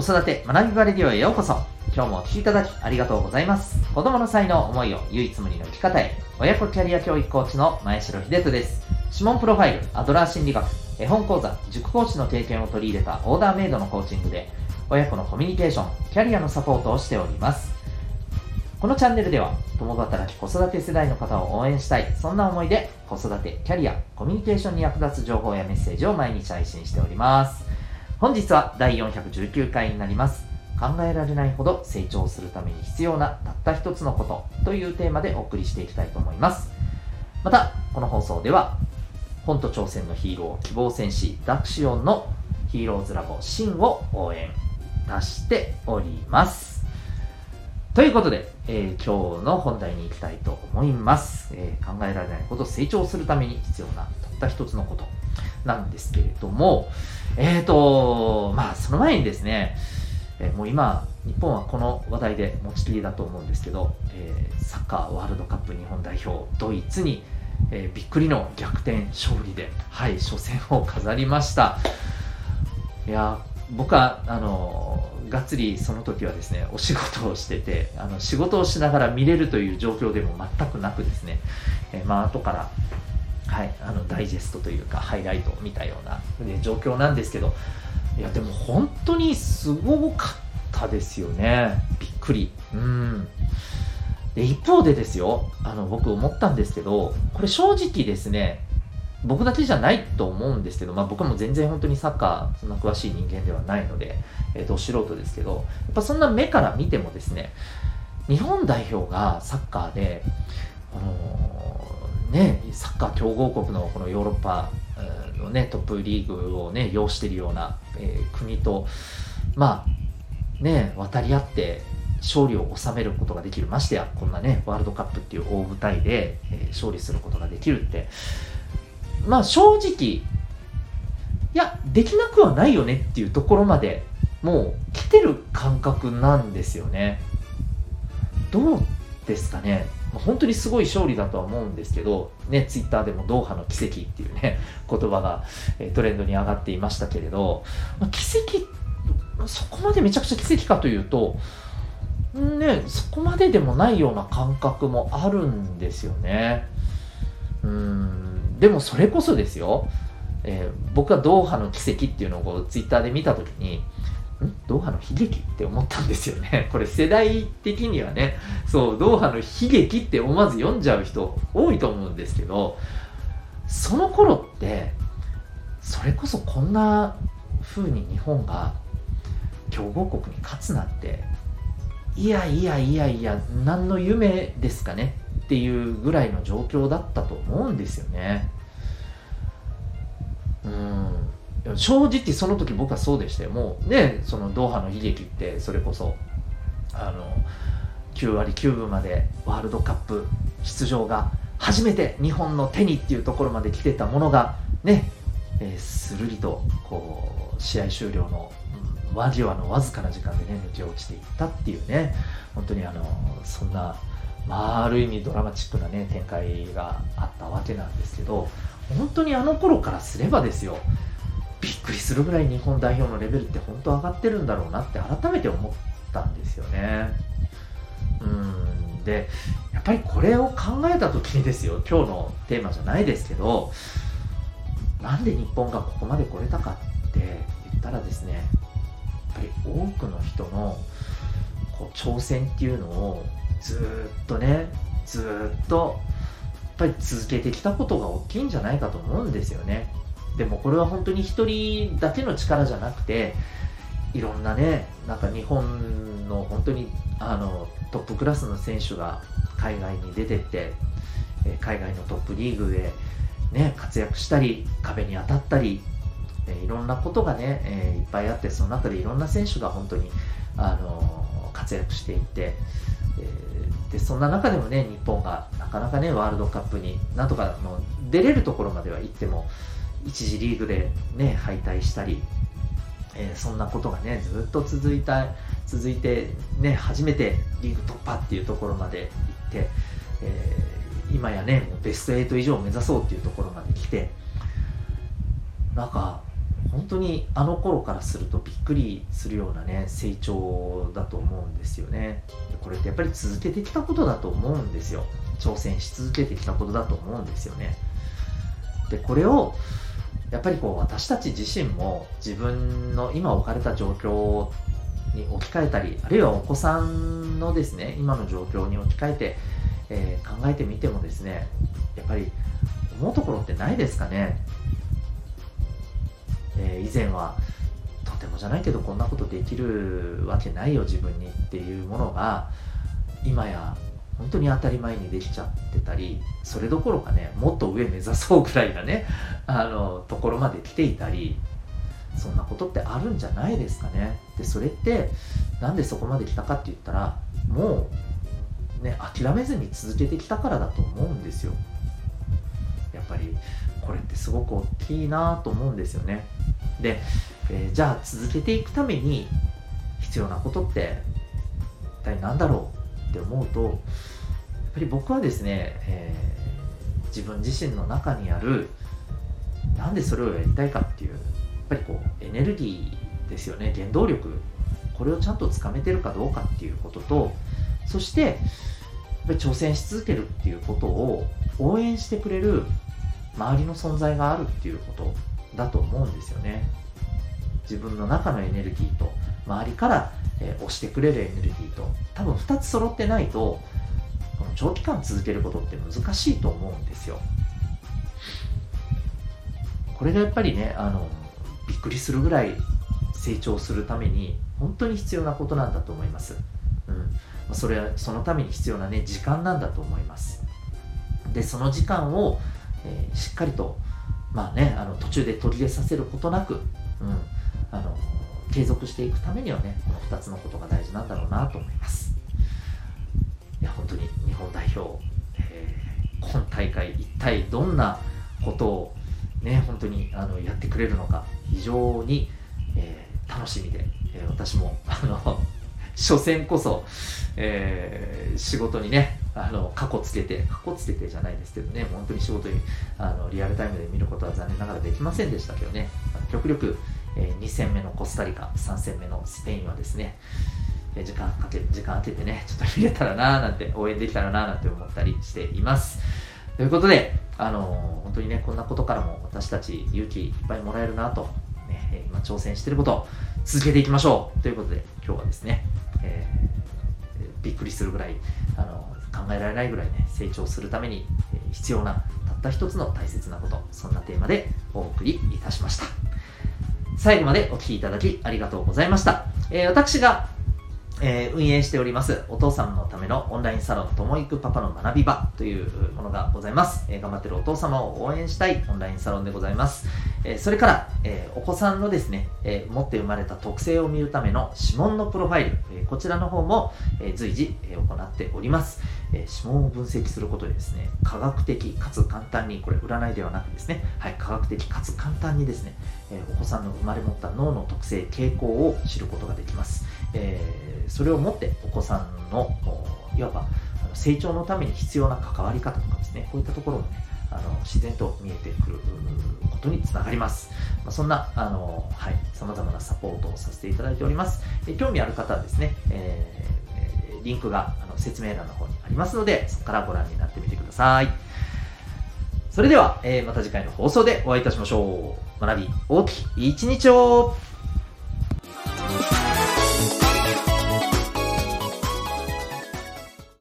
子育て学びバレディオへようこそ。今日もお聴きいただきありがとうございます。子供の才能思いを唯一無二の生き方へ。親子キャリア教育コーチの前城秀人です。指紋プロファイルアドラー心理学絵本講座塾講師の経験を取り入れたオーダーメイドのコーチングで親子のコミュニケーションキャリアのサポートをしております。このチャンネルでは共働き子育て世代の方を応援したいそんな思いで子育てキャリアコミュニケーションに役立つ情報やメッセージを毎日配信しております。本日は第419回になります。考えられないほど成長するために必要なたった一つのことというテーマでお送りしていきたいと思います。またこの放送では本と挑戦のヒーロー希望戦士ダクシオンのヒーローズラボシンを応援出しております。ということで、えー、今日の本題に行きたいと思います、えー、考えられないほど成長するために必要なたった一つのこと。なんですけれども、えっ、ー、と、まあ、その前にですね、えもう今、日本はこの話題で持ちきりだと思うんですけど、えサッカーワールドカップ日本代表、ドイツに、えびっくりの逆転勝利で、はい、初戦を飾りました。いや、僕は、あのがっつりその時はですねお仕事をしててあの仕事をしながら見れるという状況でも全くなくですね、えー、まあ後からはい、あのダイジェストというかハイライトを見たような、ね、状況なんですけどいやでも本当にすごかったですよね。びっくり。うん。で一方でですよあの僕思ったんですけどこれ正直ですね僕だけじゃないと思うんですけど、まあ、僕も全然本当にサッカーそんな詳しい人間ではないので、えー、ど素人ですけどやっぱそんな目から見てもですね日本代表がサッカーで、あのー、ね、サッカー強豪国のこのヨーロッパの、ね、トップリーグを、ね、擁しているような、えー、国と、まあね、渡り合って勝利を収めることができるましてやこんなねワールドカップっていう大舞台で、えー、勝利することができるってまあ正直、いや、できなくはないよねっていうところまでもう来てる感覚なんですよね。どうですかね。本当にすごい勝利だとは思うんですけど、ね、ツイッターでもドーハの奇跡っていうね、言葉がトレンドに上がっていましたけれど、ま、奇跡、そこまでめちゃくちゃ奇跡かというと、ね、そこまででもないような感覚もあるんですよね。うんでもそれこそですよ、えー、僕はドーハの奇跡っていうのをこうツイッターで見た時にドーハの悲劇って思ったんですよね。これ世代的にはね、そう、ドーハの悲劇って思わず読んじゃう人多いと思うんですけど、その頃って、それこそこんな風に日本が強豪国に勝つなんて、いやいやいやいや、何の夢ですかね？っていうぐらいの状況だったと思うんですよね。うん正直その時僕はそうでしたよ。もうね、そのドーハの悲劇ってそれこそあの9割9分までワールドカップ出場が初めて日本の手にっていうところまで来てたものがね、えー、するりとこう試合終了の間際のわずかな時間でね抜け落ちていったっていうね本当にあのそんなまあ、ある意味ドラマチックなね展開があったわけなんですけど本当にあの頃からすればですよびっくりするぐらい日本代表のレベルって本当上がってるんだろうなって改めて思ったんですよね。うんでやっぱりこれを考えた時にですよ今日のテーマじゃないですけどなんで日本がここまで来れたかって言ったらですねやっぱり多くの人のこう挑戦っていうのをずっとねずっとやっぱり続けてきたことが大きいんじゃないかと思うんですよねでもこれは本当に一人だけの力じゃなくていろんなねなんか日本の本当にあのトップクラスの選手が海外に出てって海外のトップリーグで、ね、活躍したり壁に当たったりいろんなことがね、えいっぱいあってその中でいろんな選手が本当にあの活躍していってでそんな中でもね日本がなかなかねワールドカップになんとかの出れるところまでは行っても1次リーグでね敗退したり、えー、そんなことがねずっと続いた続いてね初めてリーグ突破っていうところまで行って、えー、今やねベスト8以上を目指そうっていうところまで来てなんか本当にあの頃からするとびっくりするようなね成長だと思うんですよね。これってやっぱり続けてきたことだと思うんですよ。挑戦し続けてきたことだと思うんですよね。でこれをやっぱりこう私たち自身も自分の今置かれた状況に置き換えたりあるいはお子さんのですね今の状況に置き換えて、えー、考えてみてもですねやっぱり思うところってないですかね。えー、以前はとてもじゃないけどこんなことできるわけないよ自分にっていうものが今や本当に当たり前にできちゃってたりそれどころかねもっと上目指そうぐらいなね あのところまで来ていたりそんなことってあるんじゃないですかね。でそれってなんでそこまで来たかって言ったらもうね諦めずに続けてきたからだと思うんですよ。やっぱりこれってすごく大きいなと思うんですよね。で、えー、じゃあ続けていくために必要なことって一体何だろう？って思うとやっぱり僕はですね、えー、自分自身の中にあるなんでそれをやりたいかっていうやっぱりこうエネルギーですよね原動力これをちゃんとつかめてるかどうかっていうこととそしてやっぱり挑戦し続けるっていうことを応援してくれる周りの存在があるっていうことだと思うんですよね。自分の中のエネルギーと周りから、え押してくれるエネルギ多分2つ揃ってないとこの長期間続けることって難しいと思うんですよ。これがやっぱりねあのびっくりするぐらい成長するために本当に必要なことなんだと思います、うん、それはそのために必要なね時間なんだと思います。でその時間を、えー、しっかりとまあね、あの途中で途切れさせることなく、うん、あの継続していくためにはね、この2つのことが大事なんだろうなと思います。当に日本代表、えー、今大会一体どんなことをね、本当にあのやってくれるのか、非常に、えー、楽しみで、えー、私も、あの、初戦こそ、えー、仕事にね、あの、過去つけて、過去つけてじゃないですけどね、本当に仕事に、あの、リアルタイムで見ることは残念ながらできませんでしたけどね、極力、えー、2戦目のコスタリカ、3戦目のスペインはですね、え時間かけ、時間空けてね、ちょっと見れたらなーなんて、応援できたらなーなんて思ったりしています。ということで、あの本当にね、こんなことからも私たち勇気いっぱいもらえるなと、ね、今挑戦してることを続けていきましょう。ということで、今日はですね、えー、びっくりするぐらいあの考えられないぐらいね成長するために必要なたった一つの大切なことそんなテーマでお送りいたしました。最後までお聴きいただきありがとうございました、え、私がえー、運営しておりますお父さんのためのオンラインサロンともいくパパの学び場というものがございます、えー、頑張ってるお父様を応援したいオンラインサロンでございます、えー、それから、えお子さんのですね、え持って生まれた特性を見るための指紋のプロファイル、えこちらの方も、え随時、え行っております、え指紋を分析することでですね科学的かつ簡単にこれ占いではなくですねはい科学的かつ簡単にですね、えお子さんの生まれ持った脳の特性傾向を知ることができます、えそれをもってお子さんのいわば成長のために必要な関わり方とかですねこういったところもねあの自然と見えてくることにつながります。まあ、そんな、あの、はい、様々なサポートをさせていただいております。え興味ある方はですね、えー、リンクがあの説明欄の方にありますので、そこからご覧になってみてください。それでは、えー、また次回の放送でお会いいたしましょう。学び大きい一日を